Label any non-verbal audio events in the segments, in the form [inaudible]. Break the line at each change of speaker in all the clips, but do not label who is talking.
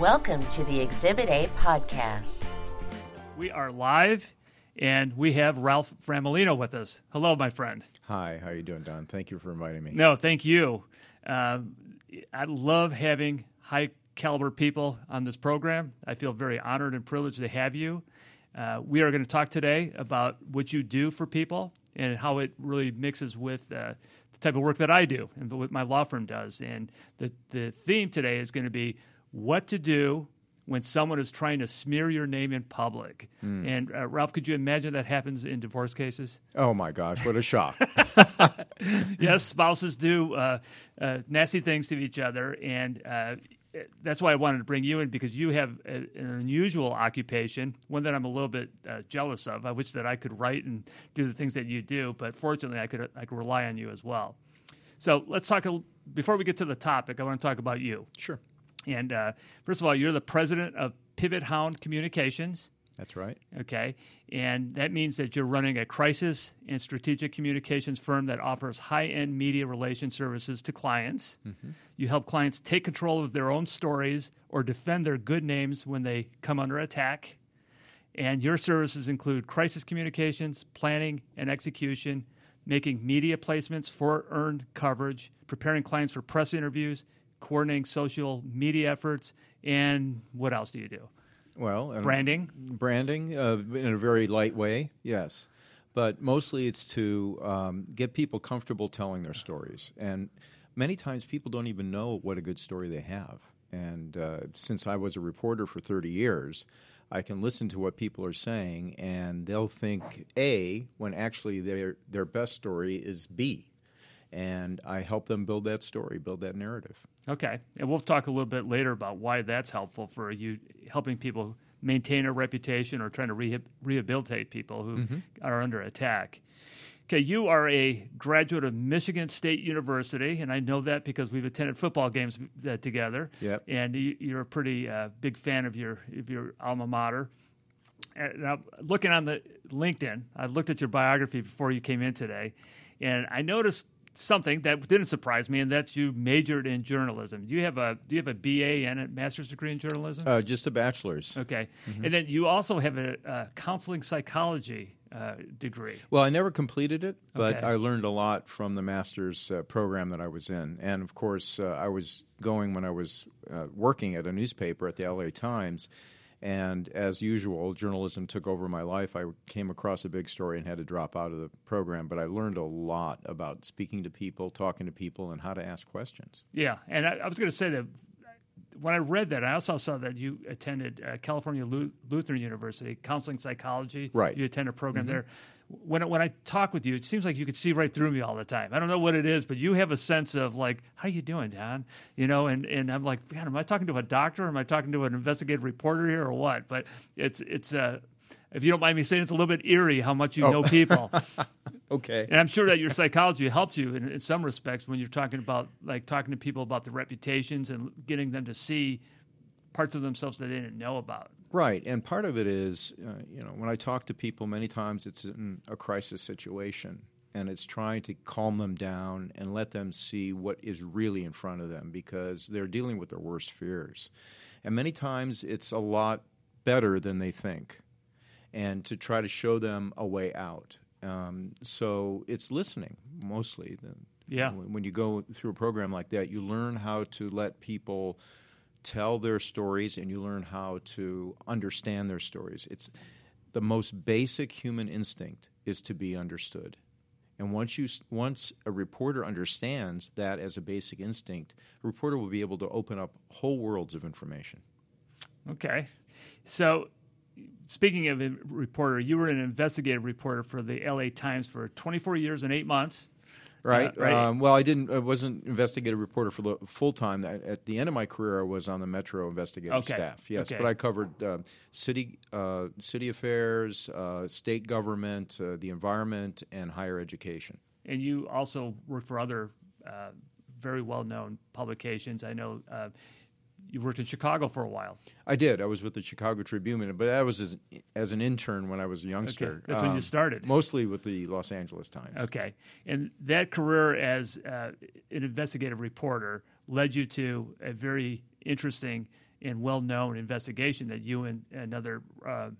Welcome to the Exhibit A podcast.
We are live, and we have Ralph Frammolino with us. Hello, my friend.
Hi, how are you doing, Don? Thank you for inviting me.
No, thank you. Um, I love having high caliber people on this program. I feel very honored and privileged to have you. Uh, we are going to talk today about what you do for people and how it really mixes with uh, the type of work that I do and what my law firm does. And the, the theme today is going to be what to do when someone is trying to smear your name in public.
Hmm.
And uh, Ralph, could you imagine that happens in divorce cases?
Oh my gosh, what a shock! [laughs] [laughs]
yes, spouses do uh, uh, nasty things to each other, and uh, that's why I wanted to bring you in because you have a, an unusual occupation, one that I'm a little bit uh, jealous of. I wish that I could write and do the things that you do, but fortunately, I could I could rely on you as well. So let's talk a, before we get to the topic. I want to talk about you.
sure,
And uh, first of all, you're the president of Pivot Hound Communications.
that's right.
Okay. And that means that you're running a crisis and strategic communications firm that offers high end media relation services to clients. You help clients take control of their own stories or defend their good names when they come under attack. And your services include crisis communications, planning and execution, making media placements for earned coverage, preparing clients for press interviews, coordinating social media efforts, and what else do you do?
Well, and
Branding?
branding uh, in a very light way, yes, but mostly it's to um, get people comfortable telling their stories. And many times people don't even know what a good story they have. And uh, since I was a reporter for 30 years, I can listen to what people are saying, and they'll think A when actually their their best story is B. And I help them build that story, build that narrative.
Okay, and we'll talk a little bit later about why that's helpful for you helping people maintain a reputation or trying to reha- rehabilitate people who are under attack. Okay, you are a graduate of Michigan State University, and I know that because we've attended football games uh, together.
Yep.
And you, you're a pretty uh, big fan of your of your alma mater. And now, looking on the LinkedIn, I looked at your biography before you came in today, and I noticed something that didn't surprise me, and that you majored in journalism. Do you have a Do you have a BA and a master's degree in journalism?
Uh, just a bachelor's.
okay, and then you also have a, a counseling psychology uh, degree.
Well, I never completed it, but
Okay.
I learned a lot from the master's uh, program that I was in. And of course, uh, I was going when I was uh, working at a newspaper at the LA Times. And as usual, journalism took over my life. I came across a big story and had to drop out of the program. But I learned a lot about speaking to people, talking to people, and how to ask questions.
Yeah, and I, I was going to say that when I read that, I also saw that you attended uh, California Lu- Lutheran University counseling psychology.
Right.
You attend a program there. When I- when I talk with you, it seems like you could see right through me all the time. I don't know what it is, but you have a sense of like, how you doing, Don? You know, and, and I'm like, man, am I talking to a doctor? Or am I talking to an investigative reporter here, or what? But it's it's uh, if you don't mind me saying, it's a little bit eerie how much you know people. [laughs]
Okay.
And I'm sure that your psychology helped you in, in some respects when you're talking about like talking to people about the reputations and getting them to see parts of themselves that they didn't know about.
Right, and part of it is, uh, you know, when I talk to people, many times it's in a crisis situation, and it's trying to calm them down and let them see what is really in front of them because they're dealing with their worst fears, and many times it's a lot better than they think, and to try to show them a way out. Um, so it's listening mostly. The-
Yeah.
When when you go through a program like that, you learn how to let people tell their stories and you learn how to understand their stories. It's the most basic human instinct is to be understood. And once you once a reporter understands that as a basic instinct, a reporter will be able to open up whole worlds of information.
Okay. So, speaking of a reporter, you were an investigative reporter for the LA Times for 24 years and eight months.
Right.
right.
Um, well, I didn't. I wasn't investigative reporter for the full time. At at the end of my career, I was on the Metro investigative
Okay.
staff. Yes,
Okay.
but I covered uh, city uh, city affairs, uh, state government, uh, the environment, and higher education.
And you also worked for other uh, very well known publications. I know uh, you worked in Chicago for a while.
I did. I was with the Chicago Tribune, but that was as, as an intern when I was a youngster.
Okay. That's when you
Um,
started.
Mostly with the Los Angeles Times.
Okay. And that career as uh, an investigative reporter led you to a very interesting and well known investigation that you and another uh,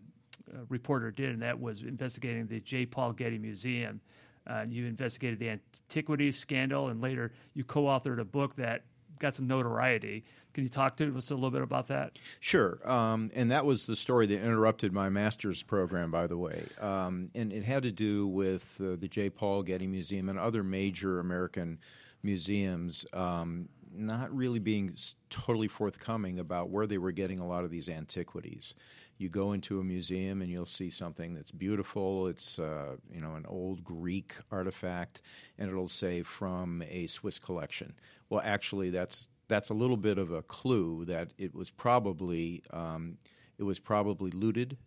reporter did, and that was investigating the J. Paul Getty Museum. Uh, you investigated the antiquities scandal, and later you co authored a book that got some notoriety. Can you talk to us a little bit about that?
Sure. Um, and that was the story that interrupted my master's program, by the way. Um, and it had to do with uh, the J. Paul Getty Museum and other major American museums um, not really being totally forthcoming about where they were getting a lot of these antiquities. You go into a museum and you'll see something that's beautiful. It's uh, you know an old Greek artifact, and it'll say from a Swiss collection. Well, actually, that's that's a little bit of a clue that it was probably um, it was probably looted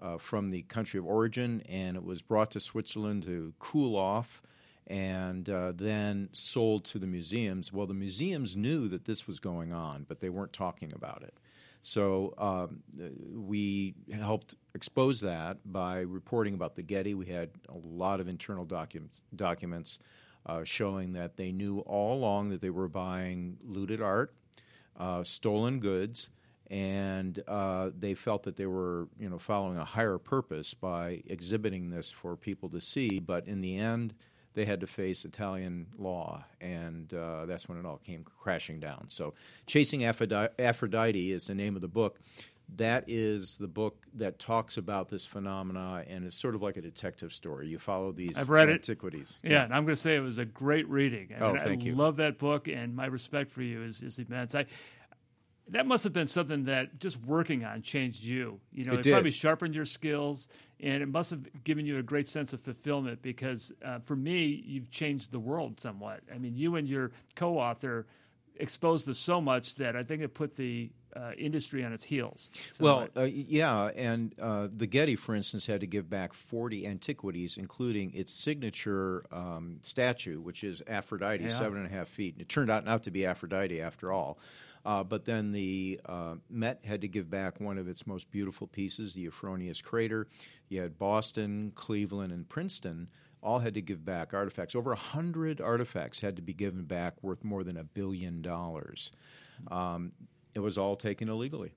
uh, from the country of origin, and it was brought to Switzerland to cool off, and uh, then sold to the museums. Well, the museums knew that this was going on, but they weren't talking about it. So um, we helped expose that by reporting about the Getty. We had a lot of internal documents, documents uh, showing that they knew all along that they were buying looted art, uh, stolen goods, and uh, they felt that they were, you know, following a higher purpose by exhibiting this for people to see. But in the end, they had to face Italian law, and uh, that's when it all came crashing down. So, Chasing Aphrodite is the name of the book that is the book that talks about this phenomena and it's sort of like a detective story. You follow these
I've read
antiquities.
It. Yeah, and I'm going to say it was a great reading.
I oh, thank
I
you.
love that book, and my respect for you is, is immense. I, that must have been something that just working on changed you. You know,
it,
it probably sharpened your skills, and it must have given you a great sense of fulfillment. Because uh, for me, you've changed the world somewhat. I mean, you and your co-author exposed this so much that I think it put the uh, industry on its heels.
Well, uh, yeah, and uh, the Getty, for instance, had to give back 40 antiquities, including its signature um, statue, which is Aphrodite, yeah. seven and a half feet. And it turned out not to be Aphrodite after all. Uh, but then the uh, Met had to give back one of its most beautiful pieces, the Euphronius krater. You had Boston, Cleveland, and Princeton all had to give back artifacts. Over a hundred artifacts had to be given back, worth more than a billion dollars. Um, it was all taken illegally.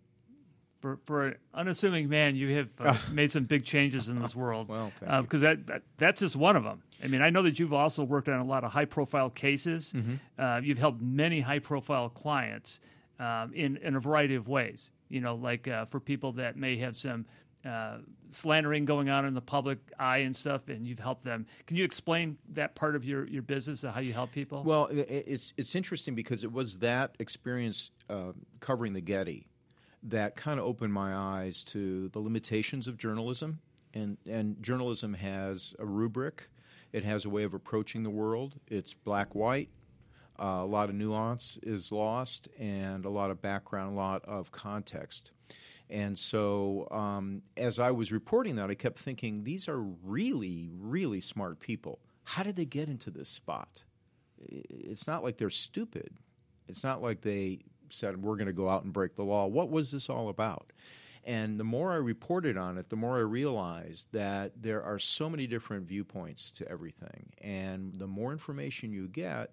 For, for an unassuming man, you have uh, [laughs] made some big changes in this world.
well,
because uh, that, that, that's just one of them. I mean, I know that you've also worked on a lot of high profile cases.
Mm-hmm.
Uh, you've helped many high profile clients um, in in a variety of ways. You know, like uh, for people that may have some uh, slandering going on in the public eye and stuff, and you've helped them. Can you explain that part of your, your business, and how you help people?
Well, it's it's interesting because it was that experience uh, covering the Getty that kind of opened my eyes to the limitations of journalism, and and journalism has a rubric, it has a way of approaching the world. It's black white. Uh, a lot of nuance is lost, and a lot of background, a lot of context. And so, um, as I was reporting that, I kept thinking, these are really, really smart people. How did they get into this spot? It's not like they're stupid. It's not like they said, we're going to go out and break the law. What was this all about? And the more I reported on it, the more I realized that there are so many different viewpoints to everything. And the more information you get,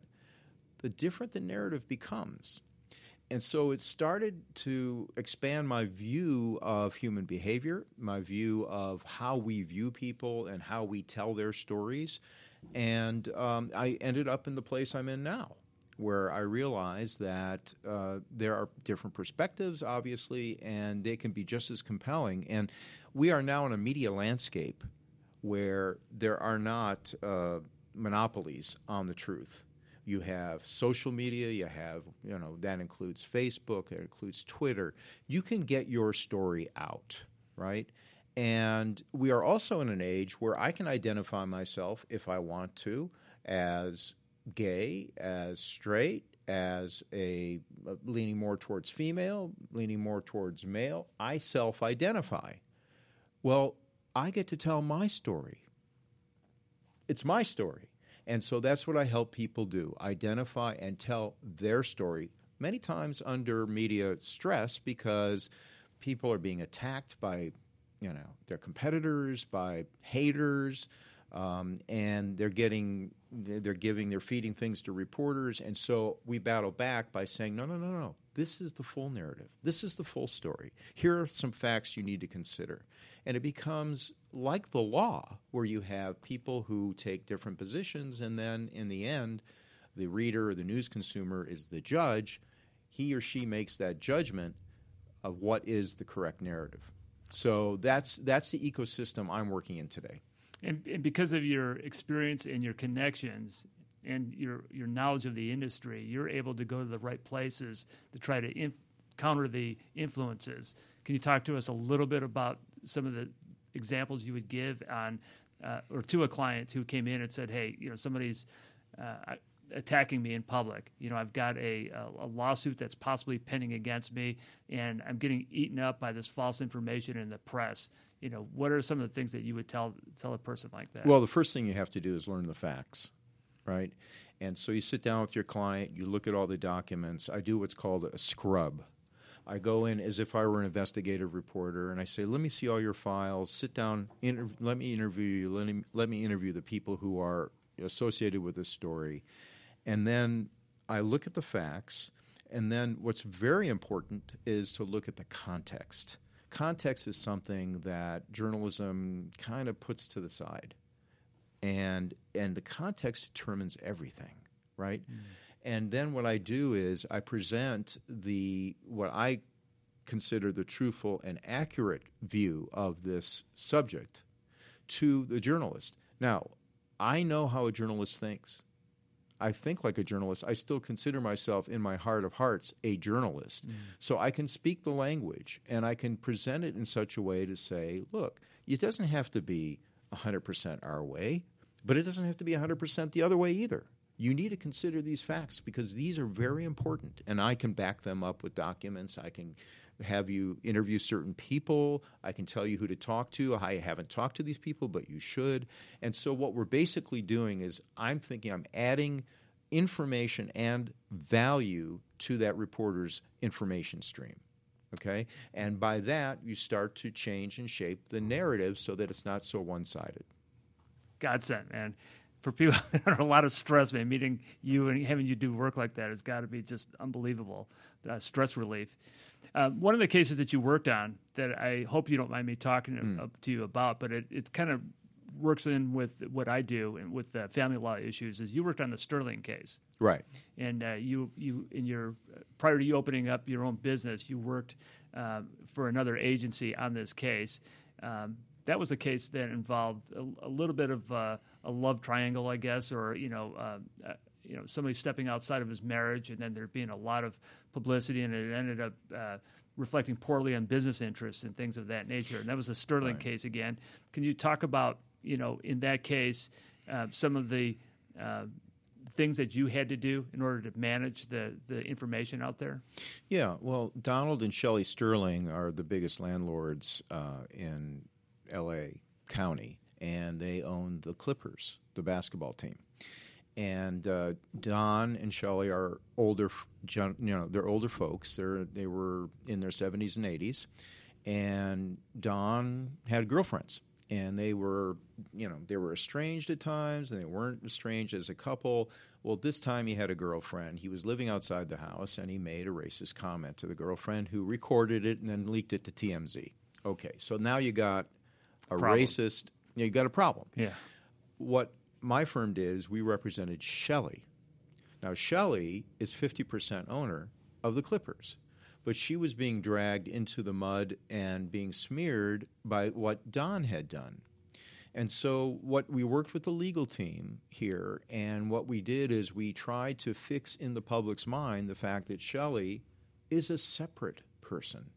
the different the narrative becomes and so it started to expand my view of human behavior, my view of how we view people and how we tell their stories. And um, I ended up in the place I'm in now, where I realized that uh, there are different perspectives, obviously, and they can be just as compelling. And we are now in a media landscape where there are not uh, monopolies on the truth you have social media, you have, you know, that includes Facebook, it includes Twitter. You can get your story out, right? And we are also in an age where I can identify myself, if I want to, as gay, as straight, as a uh, leaning more towards female, leaning more towards male. I self identify. Well, I get to tell my story. It's my story. And so that's what I help people do identify and tell their story, many times under media stress because people are being attacked by you know their competitors by haters um, and they're getting they're giving they're feeding things to reporters. And so we battle back by saying no no no no this is the full narrative. This is the full story. Here are some facts you need to consider. And it becomes like the law, where you have people who take different positions, and then in the end, the reader or the news consumer is the judge. He or she makes that judgment of what is the correct narrative. So that's that's the ecosystem I'm working in today.
And, and because of your experience and your connections and your your knowledge of the industry, you're able to go to the right places to try to in, counter the influences. Can you talk to us a little bit about some of the examples you would give on, uh, or to a client who came in and said, "Hey, you know, somebody's uh, attacking me in public. You know, I've got a, a, lawsuit that's possibly pending against me, and I'm getting eaten up by this false information in the press." You know, what are some of the things that you would tell tell a person like that?
Well, the first thing you have to do is learn the facts right? And so you sit down with your client, you look at all the documents. I do what's called a scrub. I go in as if I were an investigative reporter, and I say, "Let me see all your files. Sit down. Let me interview you. Let me let me interview the people who are associated with this story." And then I look at the facts. And then what's very important is to look at the context. Context is something that journalism kind of puts to the side and and the context determines everything, right? Mm. And then what I do is I present the what I consider the truthful and accurate view of this subject to the journalist. Now, I know how a journalist thinks. I think like a journalist. I still consider myself, in my heart of hearts, a journalist. Mm. So I can speak the language and I can present it in such a way to say, look, it doesn't have to be 100% our way, but it doesn't have to be 100% the other way either. You need to consider these facts because these are very important, and I can back them up with documents. I can have you interview certain people. I can tell you who to talk to. I haven't talked to these people, but you should. And so, what we're basically doing is I'm thinking I'm adding information and value to that reporter's information stream. Okay? And by that, you start to change and shape the narrative so that it's not so one sided
godsend, man. For people [laughs] that are a lot of stress, man, meeting you and having you do work like that has got to be just unbelievable uh, stress relief. Uh, one of the cases that you worked on that I hope you don't mind me talking mm. to you about, but it, it kind of works in with what I do and with the family law issues is you worked on the Sterling case,
right?
And uh, you you in your prior to you opening up your own business, you worked uh, for another agency on this case. Um, that was a case that involved a, a little bit of uh, a love triangle, I guess, or you know, uh, uh, you know, somebody stepping outside of his marriage, and then there being a lot of publicity, and it ended up uh, reflecting poorly on business interests and things of that nature. And that was the Sterling right. case again. Can you talk about, you know, in that case, uh, some of the uh, things that you had to do in order to manage the, the information out there?
Yeah, well, Donald and Shelley Sterling are the biggest landlords uh, in L.A. County, and they own the Clippers, the basketball team. And uh, Don and Shelley are older, you know, they're older folks. They're they were in their seventies and eighties, and Don had girlfriends, and they were, you know, they were estranged at times, and they weren't estranged as a couple. Well, this time he had a girlfriend. He was living outside the house, and he made a racist comment to the girlfriend, who recorded it and then leaked it to TMZ. Okay, so now you got a problem. racist, you, know, you got a problem.
Yeah.
What my firm did is we represented Shelley. Now, Shelley is 50% owner of the Clippers, but she was being dragged into the mud and being smeared by what Don had done. And so, what we worked with the legal team here, and what we did is we tried to fix in the public's mind the fact that Shelley is a separate person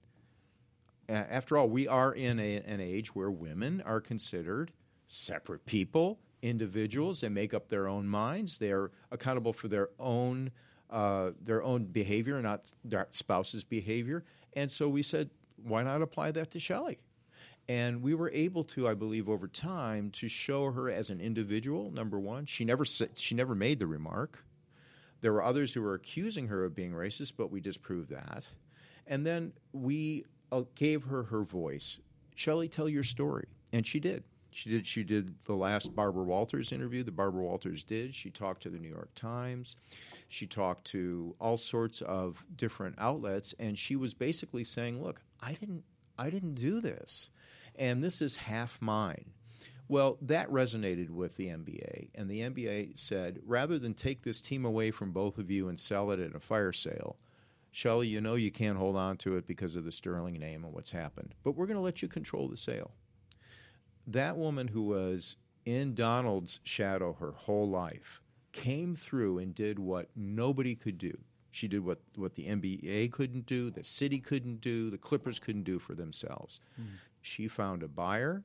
after all, we are in a, an age where women are considered separate people, individuals. They make up their own minds. They are accountable for their own uh, their own behavior, not their spouse's behavior. And so we said, why not apply that to Shelley? And we were able to, I believe, over time, to show her as an individual. Number one, she never she never made the remark. There were others who were accusing her of being racist, but we disproved that. And then we Uh, gave her her voice. Shelley, tell your story, and she did. She did. She did the last Barbara Walters interview that Barbara Walters did. She talked to the New York Times. She talked to all sorts of different outlets, and she was basically saying, "Look, I didn't, I didn't do this, and this is half mine." Well, that resonated with the NBA, and the NBA said, rather than take this team away from both of you and sell it at a fire sale, Shelley, you know you can't hold on to it because of the Sterling name and what's happened, but we're going to let you control the sale. That woman who was in Donald's shadow her whole life came through and did what nobody could do. She did what, what the NBA couldn't do, the city couldn't do, the Clippers couldn't do for themselves. Mm. She found a buyer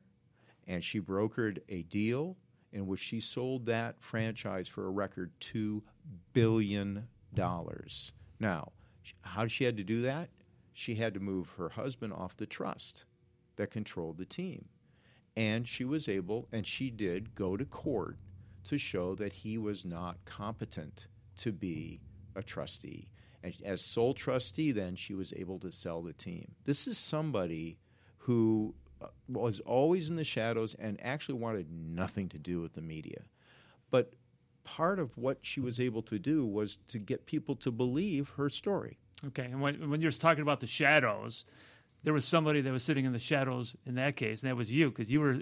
and she brokered a deal in which she sold that franchise for a record $2 billion. Now, how she had to do that? She had to move her husband off the trust that controlled the team. And she was able, and she did, go to court to show that he was not competent to be a trustee. And as sole trustee, then she was able to sell the team. This is somebody who uh, was always in the shadows and actually wanted nothing to do with the media. But part of what she was able to do was to get people to believe her story.
Okay, and when, when you're talking about the shadows, there was somebody that was sitting in the shadows in that case, and that was you because you were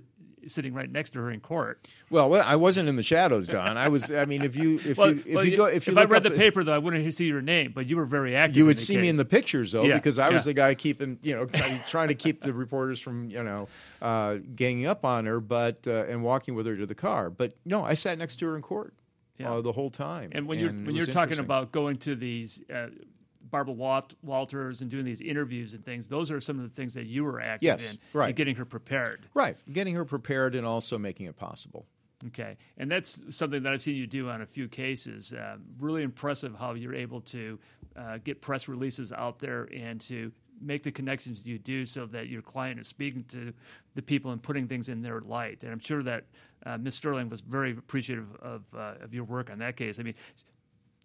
sitting right next to her in court.
Well, well, I wasn't in the shadows, Don. I was. I mean, if you [laughs] if well, you if well, you go if you
if I read the paper though, I wouldn't see your name, but you were very active.
You would see case. me in the pictures though, yeah, because I was the guy keeping you know trying to keep the reporters from you know uh, ganging up on her, but uh, and walking with her to the car. But no, I sat next to her in court. Yeah. Uh, the whole time.
And when you're when you're talking about going to these uh, Barbara Walt- Walters and doing these interviews and things. Those are some of the things that you were active
yes,
in,
right.
getting her prepared.
Right, getting her prepared and also making it possible.
Okay, and that's something that I've seen you do on a few cases. Uh, really impressive how you're able to uh, get press releases out there and to make the connections you do so that your client is speaking to the people and putting things in their light. And I'm sure that uh, Ms. Sterling was very appreciative of, uh, of your work on that case. I mean,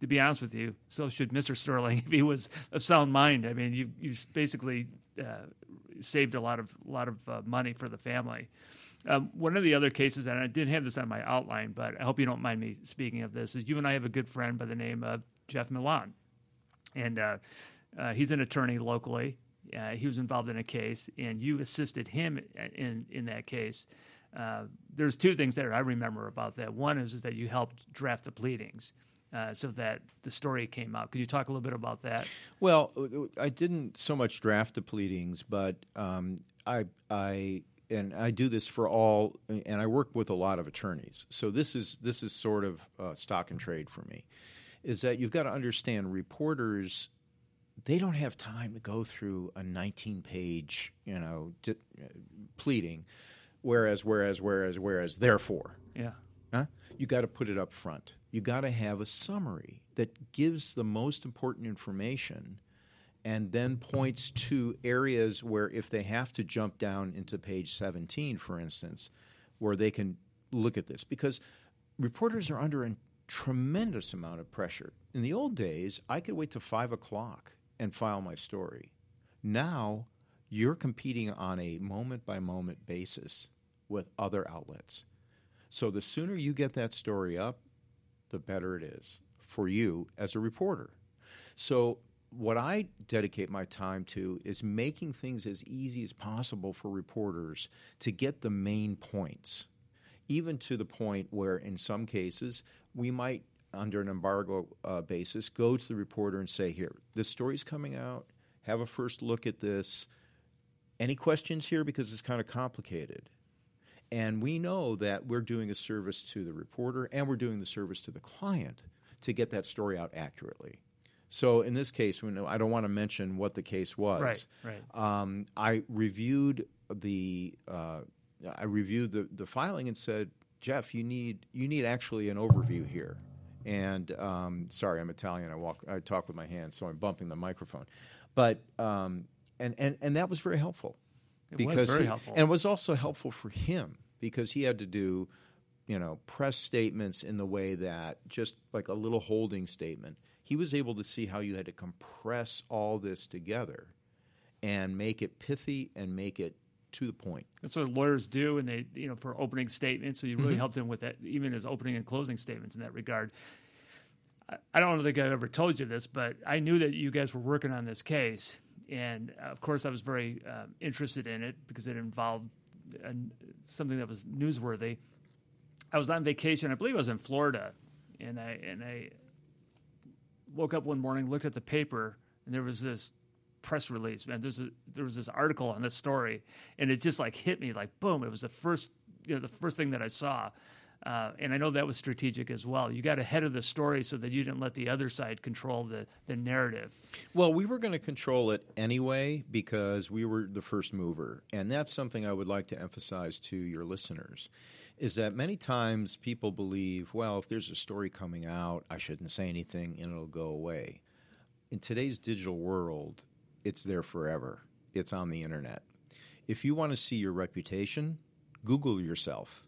to be honest with you, so should Mr. Sterling [laughs] if he was of sound mind. I mean, you you basically uh, saved a lot of lot of uh, money for the family. Um, one of the other cases, and I didn't have this on my outline, but I hope you don't mind me speaking of this, is you and I have a good friend by the name of Jeff Milan, and uh, uh he's an attorney locally. Uh, he was involved in a case, and you assisted him in in that case. Uh, there's two things that I remember about that. One is, is that you helped draft the pleadings uh, so that the story came out. Could you talk a little bit about that?
Well, I didn't so much draft the pleadings, but um, I, I and I do this for all, and I work with a lot of attorneys. So this is this is sort of uh, stock and trade for me. Is that you've got to understand reporters they don't have time to go through a 19 page you know di- uh, pleading whereas whereas whereas whereas therefore.
Yeah.
Huh? you got to put it up front. You got to have a summary that gives the most important information and then points to areas where if they have to jump down into page 17 for instance where they can look at this. Because reporters are under a tremendous amount of pressure. In the old days i could wait till 5 o'clock and file my story now you're competing on a moment by moment basis with other outlets so the sooner you get that story up the better it is for you as a reporter. So, what I dedicate my time to is making things as easy as possible for reporters to get the main points, even to the point where, in some cases, we might, under an embargo uh, basis, go to the reporter and say, Here, this story's coming out, have a first look at this. Any questions here? Because it's kind of complicated. And we know that we're doing a service to the reporter and we're doing the service to the client to get that story out accurately. So in this case, I don't want to mention what the case was.
Right, right.
Um, I reviewed the uh, I reviewed the, the filing and said, Jeff, you need you need actually an overview here. And um, sorry, I'm Italian. I walk I talk with my hands, so I'm bumping the microphone. But um, and, and and that was very helpful.
It
because
was very
he,
helpful.
And it was also helpful for him because he had to do, you know, press statements in the way that just like a little holding statement. He was able to see how you had to compress all this together and make it pithy and make it to the point.
That's what lawyers do, and they, you know, for opening statements. So you really mm-hmm. helped him with that, even his opening and closing statements in that regard. I- I don't think I ever told you this, but I knew that you guys were working on this case, and uh, of course, I was very um, interested in it because it involved uh, something that was newsworthy. I was on vacation, I believe I was in Florida, and I and I woke up one morning, looked at the paper, and there was this press release. Man, there's a, there was this article on this story, and it just like hit me like boom. It was the first you know the first thing that I saw. Uh, and I know that was strategic as well. You got ahead of the story so that you didn't let the other side control the, the narrative.
Well, we were going to control it anyway because we were the first mover. And that's something I would like to emphasize to your listeners is that many times people believe, well, if there's a story coming out, I shouldn't say anything and it'll go away. In today's digital world, it's there forever. It's on the internet. If you want to see your reputation, Google yourself.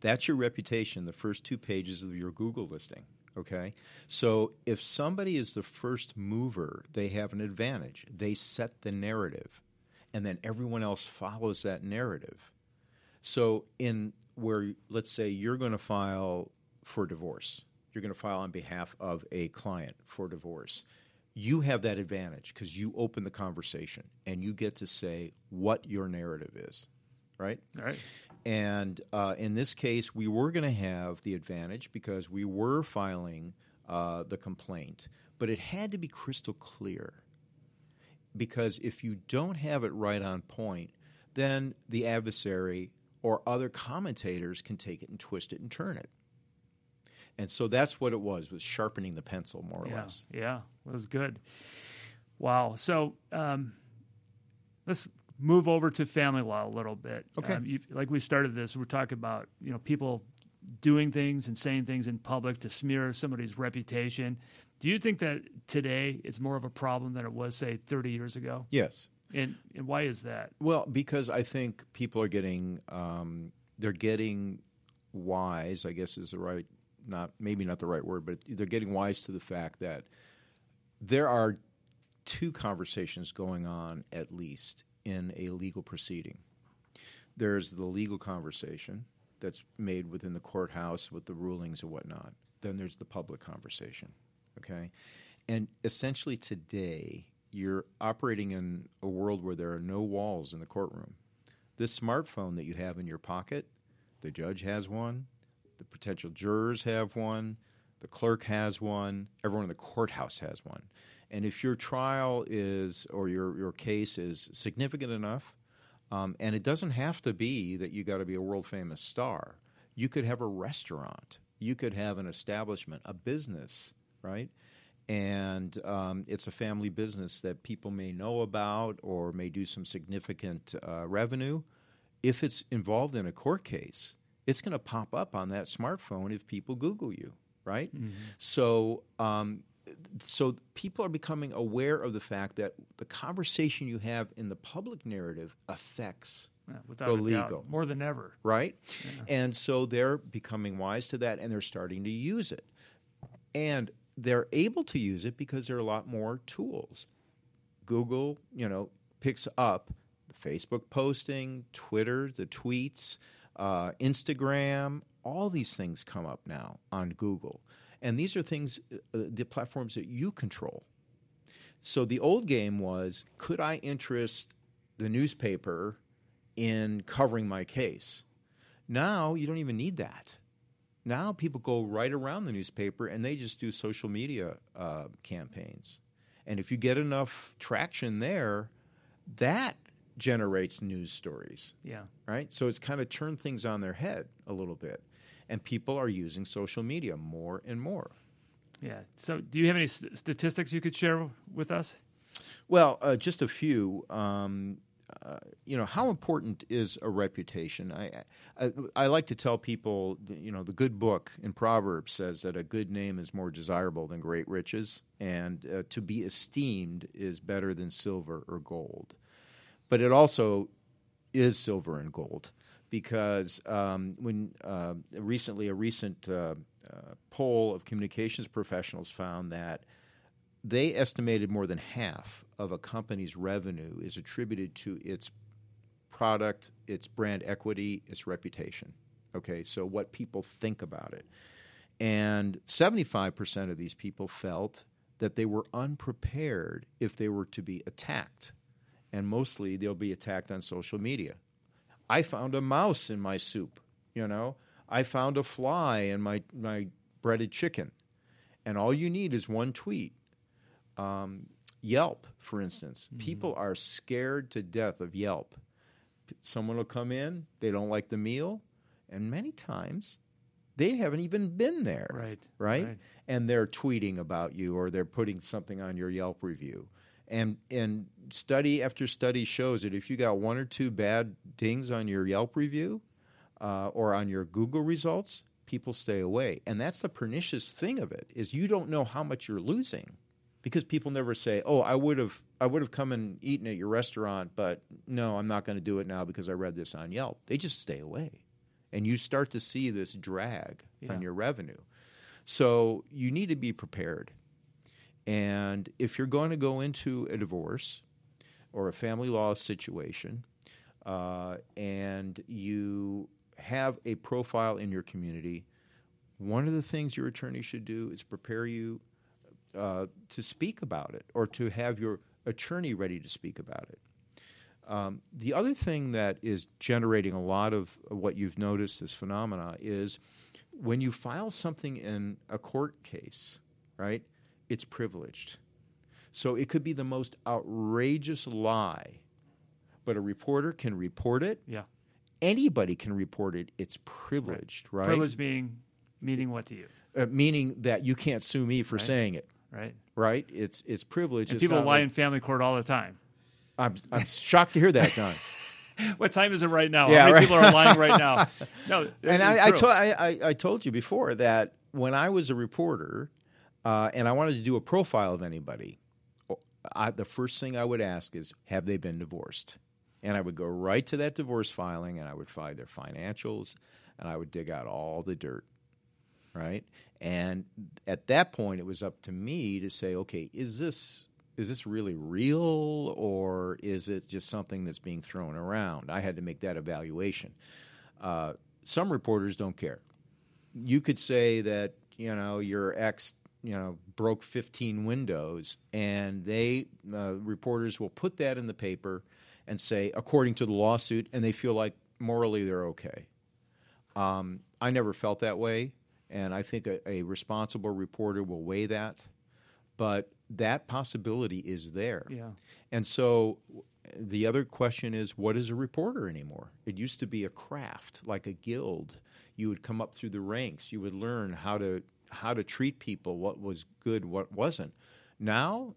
That's your reputation, the first two pages of your Google listing. Okay? So if somebody is the first mover, they have an advantage. They set the narrative, and then everyone else follows that narrative. So, in where, let's say, you're going to file for divorce, you're going to file on behalf of a client for divorce. You have that advantage because you open the conversation and you get to say what your narrative is, right?
All right.
And uh, in this case, we were going to have the advantage because we were filing uh, the complaint, but it had to be crystal clear. Because if you don't have it right on point, then the adversary or other commentators can take it and twist it and turn it. And so that's what it was, was sharpening the pencil, more or
yeah,
less.
Yeah, it was good. Wow. So um, let's move over to family law a little bit.
Okay.
Um, you, like we started this, we're talking about you know people doing things and saying things in public to smear somebody's reputation. Do you think that today it's more of a problem than it was, say, 30 years ago?
Yes.
And, and why is that?
Well, because I think people are getting um, they're getting wise. I guess is the right not maybe not the right word, but they're getting wise to the fact that there are two conversations going on at least in a legal proceeding. There's the legal conversation that's made within the courthouse with the rulings and whatnot. Then there's the public conversation. Okay, and essentially today you're operating in a world where there are no walls in the courtroom. This smartphone that you have in your pocket, the judge has one, the potential jurors have one, the clerk has one, everyone in the courthouse has one. And if your trial is or your, your case is significant enough, um, and it doesn't have to be that you got to be a world famous star, you could have a restaurant, you could have an establishment, a business, right? and um, it's a family business that people may know about or may do some significant uh, revenue. If it's involved in a court case, it's going to pop up on that smartphone if people Google you, right?
Mm-hmm.
So, um, so people are becoming aware of the fact that the conversation you have in the public narrative affects
Yeah, without
the
a doubt,
legal.
more than ever.
right? And so they're becoming wise to that and they're starting to use it. And they're able to use it because there are a lot more tools. Google, you know, picks up the Facebook posting, Twitter, the tweets, uh, Instagram, all these things come up now on Google. And these are things, uh, the platforms that you control. So the old game was could I interest the newspaper in covering my case? Now you don't even need that. Now people go right around the newspaper and they just do social media uh, campaigns. And if you get enough traction there, that generates news stories,
Yeah.
right? So it's kind of turned things on their head a little bit. And people are using social media more and more.
Yeah. So, do you have any st- statistics you could share with us?
Well, uh, just a few. Um, uh, you know, how important is a reputation? I, I I like to tell people, you know, the good book in Proverbs says that a good name is more desirable than great riches, and uh, to be esteemed is better than silver or gold. But it also is silver and gold because um, when uh, recently a recent uh, uh, poll of communications professionals found that they estimated more than half of a company's revenue is attributed to its product, its brand equity, its reputation. Okay, so what people think about it. And 75% of these people felt that they were unprepared if they were to be attacked. And mostly they'll be attacked on social media. I found a mouse in my soup, you know. I found a fly in my, my breaded chicken. And all you need is one tweet. Um, Yelp, for instance, people are scared to death of Yelp. Someone will come in, they don't like the meal, and many times they haven't even been there
Right.
right?
Right.
And they're tweeting about you or they're putting something on your Yelp review. And and study after study shows that if you got one or two bad dings on your Yelp review uh, or on your Google results, people stay away. And that's the pernicious thing of it is you don't know how much you're losing because people never say, "Oh, I would have I would have come and eaten at your restaurant, but no, I'm not going to do it now because I read this on Yelp." They just stay away. And you start to see this drag
Yeah.
on your revenue. So you need to be prepared. And if you're going to go into a divorce or a family law situation, uh, and you have a profile in your community, one of the things your attorney should do is prepare you uh, to speak about it or to have your attorney ready to speak about it. Um, the other thing that is generating a lot of what you've noticed, this phenomena, is when you file something in a court case, right, it's privileged. So it could be the most outrageous lie, but a reporter can report it.
Yeah.
Anybody can report it. It's privileged, right?
Privilege being meaning what to you,
Uh, meaning that you can't sue me for
Right.
saying it,
right?
right? It's it's privileged.
And
It's
people lie
like-
in family court all the time.
I'm, I'm shocked to hear that, Don. [laughs]
What time is it right now?
Yeah,
How many
right.
people are lying right now? [laughs] No,
and I, I, to, I, I, I told you before that when I was a reporter uh, and I wanted to do a profile of anybody, I, the first thing I would ask is, have they been divorced? And I would go right to that divorce filing and I would find their financials and I would dig out all the dirt. Right? And at that point, it was up to me to say, okay, is this. Is this really real or is it just something that's being thrown around? I had to make that evaluation. Uh, some reporters don't care. You could say that you know your ex you know broke 15 windows, and they uh, reporters will put that in the paper and say according to the lawsuit, and they feel like morally they're okay. Um, I never felt that way, and I think a, a responsible reporter will weigh that. But that possibility is there.
Yeah.
And so the other question is what is a reporter anymore? It used to be a craft, like a guild. You would come up through the ranks, you would learn how to how to treat people, what was good, what wasn't. Now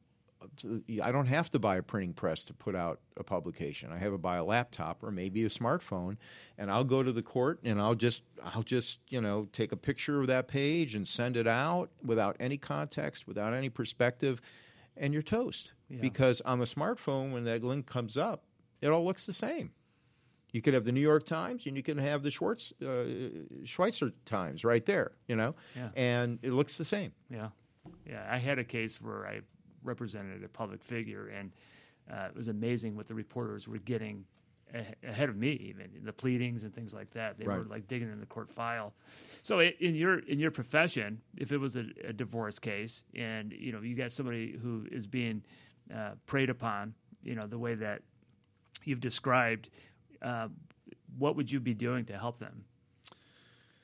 I don't have to buy a printing press to put out a publication. I have to buy a laptop or maybe a smartphone, and I'll go to the court and I'll just I'll just you know take a picture of that page and send it out without any context, without any perspective, and you're toast.
Yeah.
Because on the smartphone, when that link comes up, it all looks the same. You could have the New York Times and you can have the Schwartz, uh, Schweitzer Times right there, you know,
Yeah.
and it looks the same.
Yeah, yeah. I had a case where I represented a public figure, and uh, it was amazing what the reporters were getting a- ahead of me, even the pleadings and things like that. They were like digging in the court file. So in your in your profession, if it was a, a divorce case, and you know you got somebody who is being uh, preyed upon, you know the way that you've described, uh, what would you be doing to help them?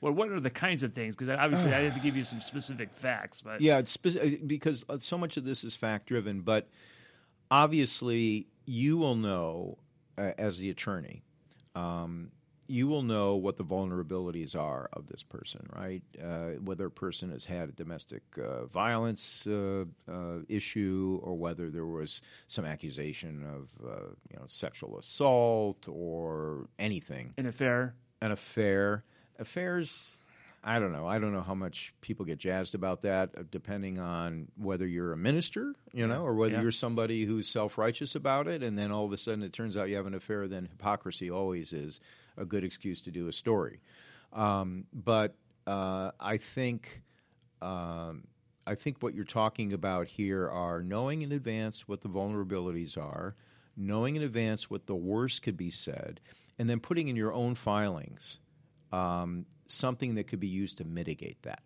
Well, what are the kinds of things? Because obviously, I have to give you some specific facts, but
Yeah, it's speci- because uh, so much of this is fact driven, but obviously you will know uh, as the attorney, um, you will know what the vulnerabilities are of this person, right? Uh, whether a person has had a domestic uh, violence uh, uh, issue, or whether there was some accusation of uh, you know sexual assault or anything
an affair.
an affair. Affairs, I don't know. I don't know how much people get jazzed about that, uh, depending on whether you're a minister, you know, or whether
yeah.
you're somebody who's self righteous about it, and then all of a sudden it turns out you have an affair. Then hypocrisy always is a good excuse to do a story. Um, but uh, I think. Um, I think what you're talking about here are knowing in advance what the vulnerabilities are, knowing in advance what the worst could be said, and then putting in your own filings um, something that could be used to mitigate that.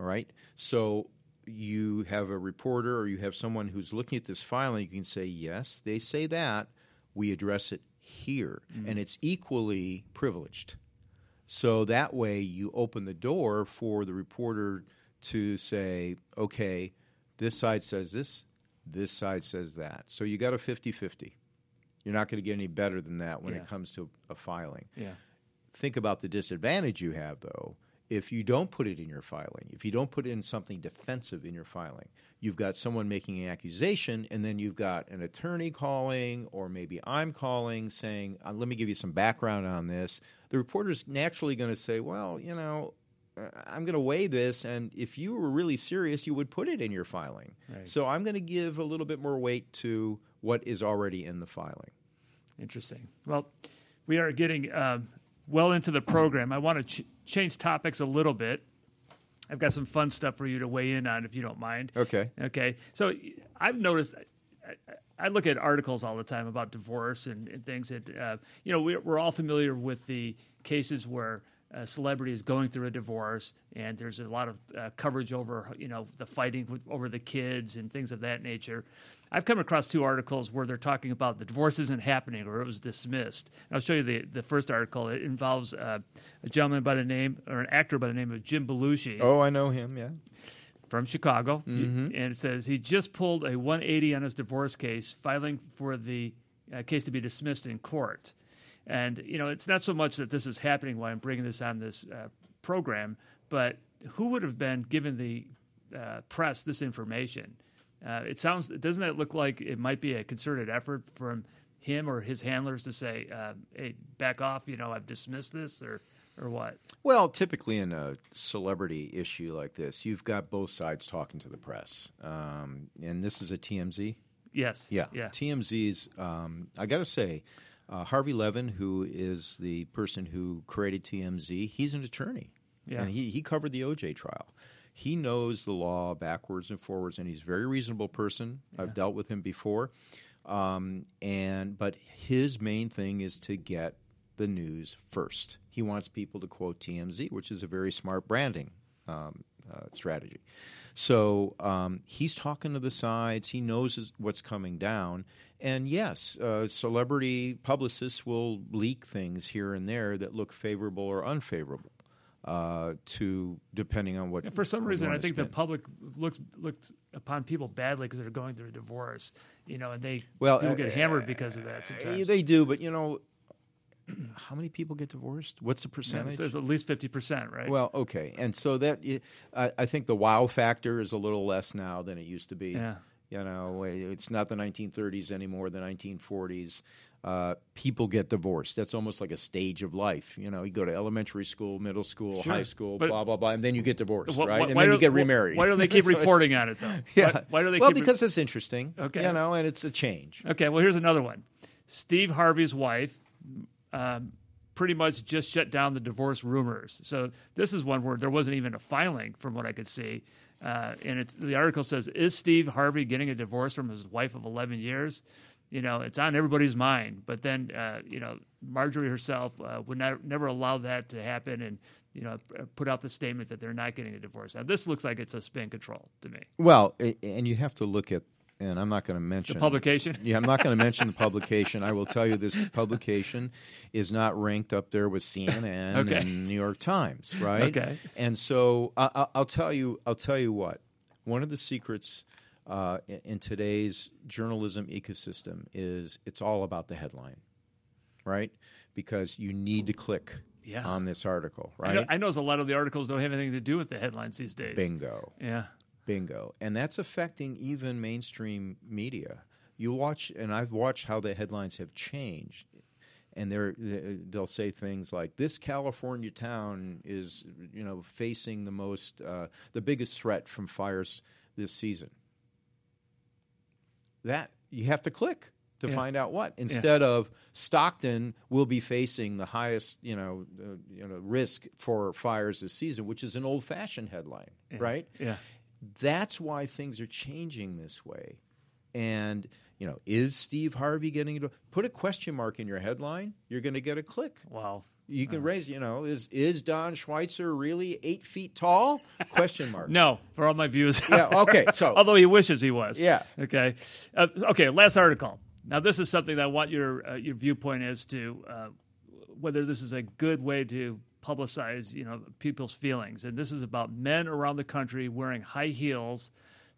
All right. So you have a reporter or you have someone who's looking at this filing. You can say, yes, they say that. We address it here, and mm. it's equally privileged. So that way, you open the door for the reporter to say, okay, this side says this, this side says that. So you got a 50 50. You're not going to get any better than that when
Yeah.
it comes to a filing.
Yeah.
Think about the disadvantage you have, though. If you don't put it in your filing, if you don't put in something defensive in your filing, you've got someone making an accusation, and then you've got an attorney calling, or maybe I'm calling saying, uh, Let me give you some background on this. The reporter's naturally going to say, Well, you know, uh, I'm going to weigh this, and if you were really serious, you would put it in your filing.
Right.
So I'm going to give a little bit more weight to what is already in the filing.
Interesting. Well, we are getting um, well into the program. I want to ch- change topics a little bit. I've got some fun stuff for you to weigh in on, if you don't mind.
Okay.
Okay. So I've noticed. I, I look at articles all the time about divorce and, and things that uh, you know we're, we're all familiar with the cases where a celebrity is going through a divorce and there's a lot of uh, coverage over you know the fighting with, over the kids and things of that nature. I've come across two articles where they're talking about the divorce isn't happening or it was dismissed. And I'll show you the the first article. It involves uh, a gentleman by the name or an actor by the name of Jim Belushi
Oh, I know him, yeah.
from Chicago, and it says he just pulled a 180 on his divorce case, filing for the uh, case to be dismissed in court. And you know, it's not so much that this is happening while I'm bringing this on this uh, program, but who would have been given the uh, press this information? Uh, it sounds doesn't that look like it might be a concerted effort from him or his handlers to say, uh, "Hey, back off," you know, I've dismissed this, or or what?
Well, typically in a celebrity issue like this, you've got both sides talking to the press. Um, and this is a TMZ.
Yes,
Yeah.
yeah,
TMZ's, um, I got to say, uh, Harvey Levin, who is the person who created TMZ, he's an attorney.
Yeah.
And he, he covered the OJ trial. He knows the law backwards and forwards, and he's a very reasonable person. I've dealt with him before. Um, and but his main thing is to get the news first. He wants people to quote TMZ, which is a very smart branding um, uh, strategy. So um, he's talking to the sides. He knows what's coming down. And yes, uh, celebrity publicists will leak things here and there that look favorable or unfavorable uh, to depending on what.
And for some reason, I think the public looks looked upon people badly because they're going through a divorce, you know, and they
well
people
uh,
get hammered because of that. Sometimes
they do, but you know, [clears throat] how many people get divorced? What's the percentage?
so it's at least fifty percent, right?
Well, okay, and so that I, I think the wow factor is a little less now than it used to be.
yeah,
You know, it's not the 1930s anymore, the 1940s. Uh, people get divorced. That's almost like a stage of life. You know, you go to elementary school, middle school,
Sure.
high school,
But-
blah blah blah, and then you get divorced,
Wh- wh-
right? And then
do-
you get
wh-
remarried.
Why don't they [laughs] keep
So
reporting on it though? [laughs]
Yeah.
Why, why do they?
well,
keep re-
because it's interesting.
Okay.
You know, and it's a change.
Okay, well, here's another one. Steve Harvey's wife um, pretty much just shut down the divorce rumors. So this is one where there wasn't even a filing, from what I could see. Uh, and the article says, "Is Steve Harvey getting a divorce from his wife of 11 years?" You know, it's on everybody's mind. But then, uh, you know, Marjorie herself uh, would not, never allow that to happen, and you know, put out the statement that they're not getting a divorce. Now, this looks like it's a spin control to me.
Well, and you have to look at, and I'm not going to mention The
publication.
Yeah, I'm not going to mention the [laughs] publication. I will tell you this publication is not ranked up there with CNN [laughs]
Okay.
and New York Times, right?
Okay.
And so I, I- I'll tell you, I'll tell you what. One of the secrets uh, in, today's journalism ecosystem is it's all about the headline, right? Because you need to click
Yeah.
on this article,
I
right?
know, I know a lot of the articles don't have anything to do with the headlines these days.
Bingo.
Yeah.
Bingo. And that's affecting even mainstream media. You watch, and I've watched how the headlines have changed. And they're, they'll say things like, "This California town is, you know, facing the most, uh, the biggest threat from fires this season." That you have to click to
Yeah.
find out what, instead of Stockton will be facing the highest, you know, uh, you know, risk for fires this season, which is an old-fashioned headline,
Yeah.
right?
Yeah.
That's why things are changing this way. And you know, is Steve Harvey getting it? Put a question mark in your headline. You're going to get a click.
Wow.
You can raise, you know, is is Don Schweitzer really eight feet tall? Question mark. [laughs]
No, for all my viewers.
Yeah. Okay. So [laughs]
Although he wishes he was.
Yeah.
Okay. Uh, okay. Last article. Now, this is something that I want your uh, your viewpoint as to uh, whether this is a good way to publicize, you know, people's feelings. And this is about men around the country wearing high heels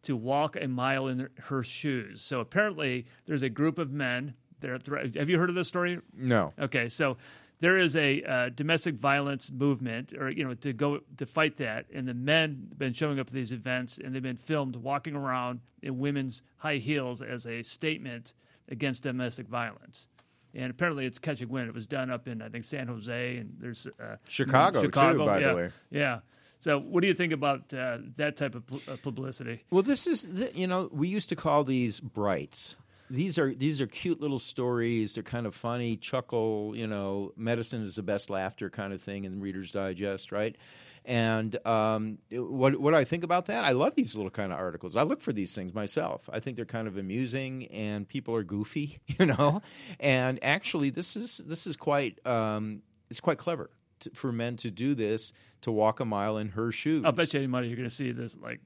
to walk a mile in her shoes. So apparently, there's a group of men. There, have you heard of this story?
no.
Okay, so there is a uh, domestic violence movement, or you know, to go to fight that, and the men have been showing up at these events, and they've been filmed walking around in women's high heels as a statement against domestic violence. And apparently, it's catching wind. It was done up in I think San Jose, and there's uh,
Chicago, too,
Chicago,
by the
yeah,
way.
Yeah. So, what do you think about uh, that type of pu- uh, publicity?
Well, this is the, you know we used to call these brights. These are these are cute little stories. They're kind of funny, chuckle. You know, medicine is the best laughter kind of thing in Reader's Digest, right? And um, what what do I think about that? I love these little kind of articles. I look for these things myself. I think they're kind of amusing, and people are goofy, [laughs] you know. And actually, this is this is quite um, it's quite clever to, for men to do this to walk a mile in her shoes.
I'll bet you any money you're going to see this like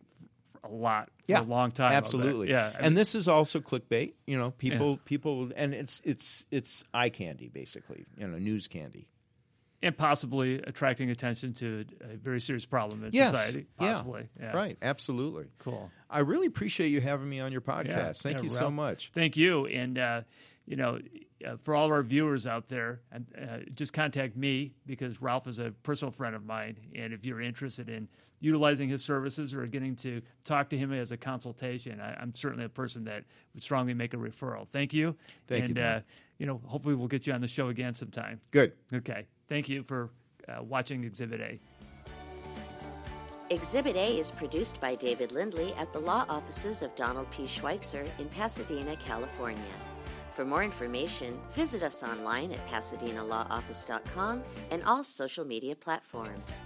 a lot for
yeah,
a long time.
Absolutely.
Yeah. I
and this is also clickbait. You know, people, people, and it's it's it's eye candy basically. You know, news candy.
And possibly attracting attention to a very serious problem in
Yes.
society.
Yeah.
Possibly. Yeah.
Right. Absolutely.
Cool.
I really appreciate you having me on your podcast.
Yeah.
Thank
Yeah,
you so much.
Thank you. And, uh, you know, uh, for all of our viewers out there, uh, just contact me because Ralph is a personal friend of mine. And if you're interested in utilizing his services or getting to talk to him as a consultation, I, I'm certainly a person that would strongly make a referral. Thank you.
Thank you,
and, uh, you know, hopefully we'll get you on the show again sometime.
Good.
Okay. Thank you for uh, watching Exhibit A.
Exhibit A is produced by David Lindley at the law offices of Donald P. Schweitzer in Pasadena, California. For more information, visit us online at pasadenalawoffice.com and all social media platforms.